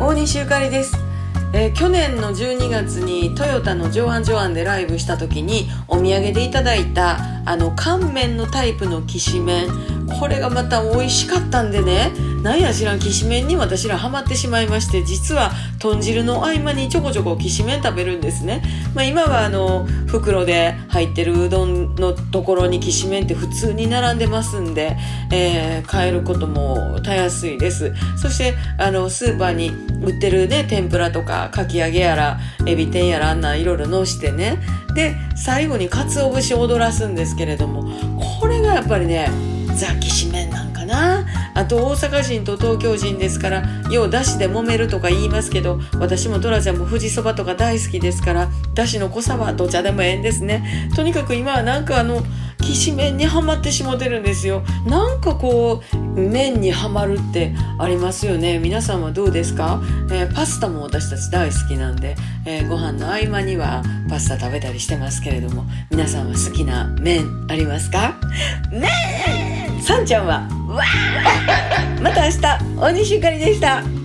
大西ゆかりです、えー去年の12月にトヨタの上腕上腕でライブした時にお土産でいただいたあの乾麺のタイプのきしめん。これがまた美味しかったんでねなんや知らんきしめんに私らハマってしまいまして実は豚汁の合間にちょこちょこきしめん食べるんですね、まあ、今はあの袋で入ってるうどんのところにきしめんって普通に並んでますんで、えー買えることもたやすいです。そしてあのスーパーに売ってるね天ぷらとかかき揚げやらエビ天やらあんなんいろいろのしてね。で最後に鰹節を踊らすんですけれどもこれがやっぱりねザ・きしめんなんかな。あと大阪人と東京人ですからようだしで揉めるとか言いますけど私もトラちゃんも富士そばとか大好きですからだしの濃さはどちらでもええんですね。とにかく今はなんかあのきしめんにはまってしもてるんですよ。なんかこう麺にはまるってありますよね。皆さんはどうですか、えーパスタも私たち大好きなんで、えーご飯の合間にはパスタ食べたりしてますけれども皆さんは好きな麺ありますか？ねえさんちゃんは？また明日大西ゆかりでした。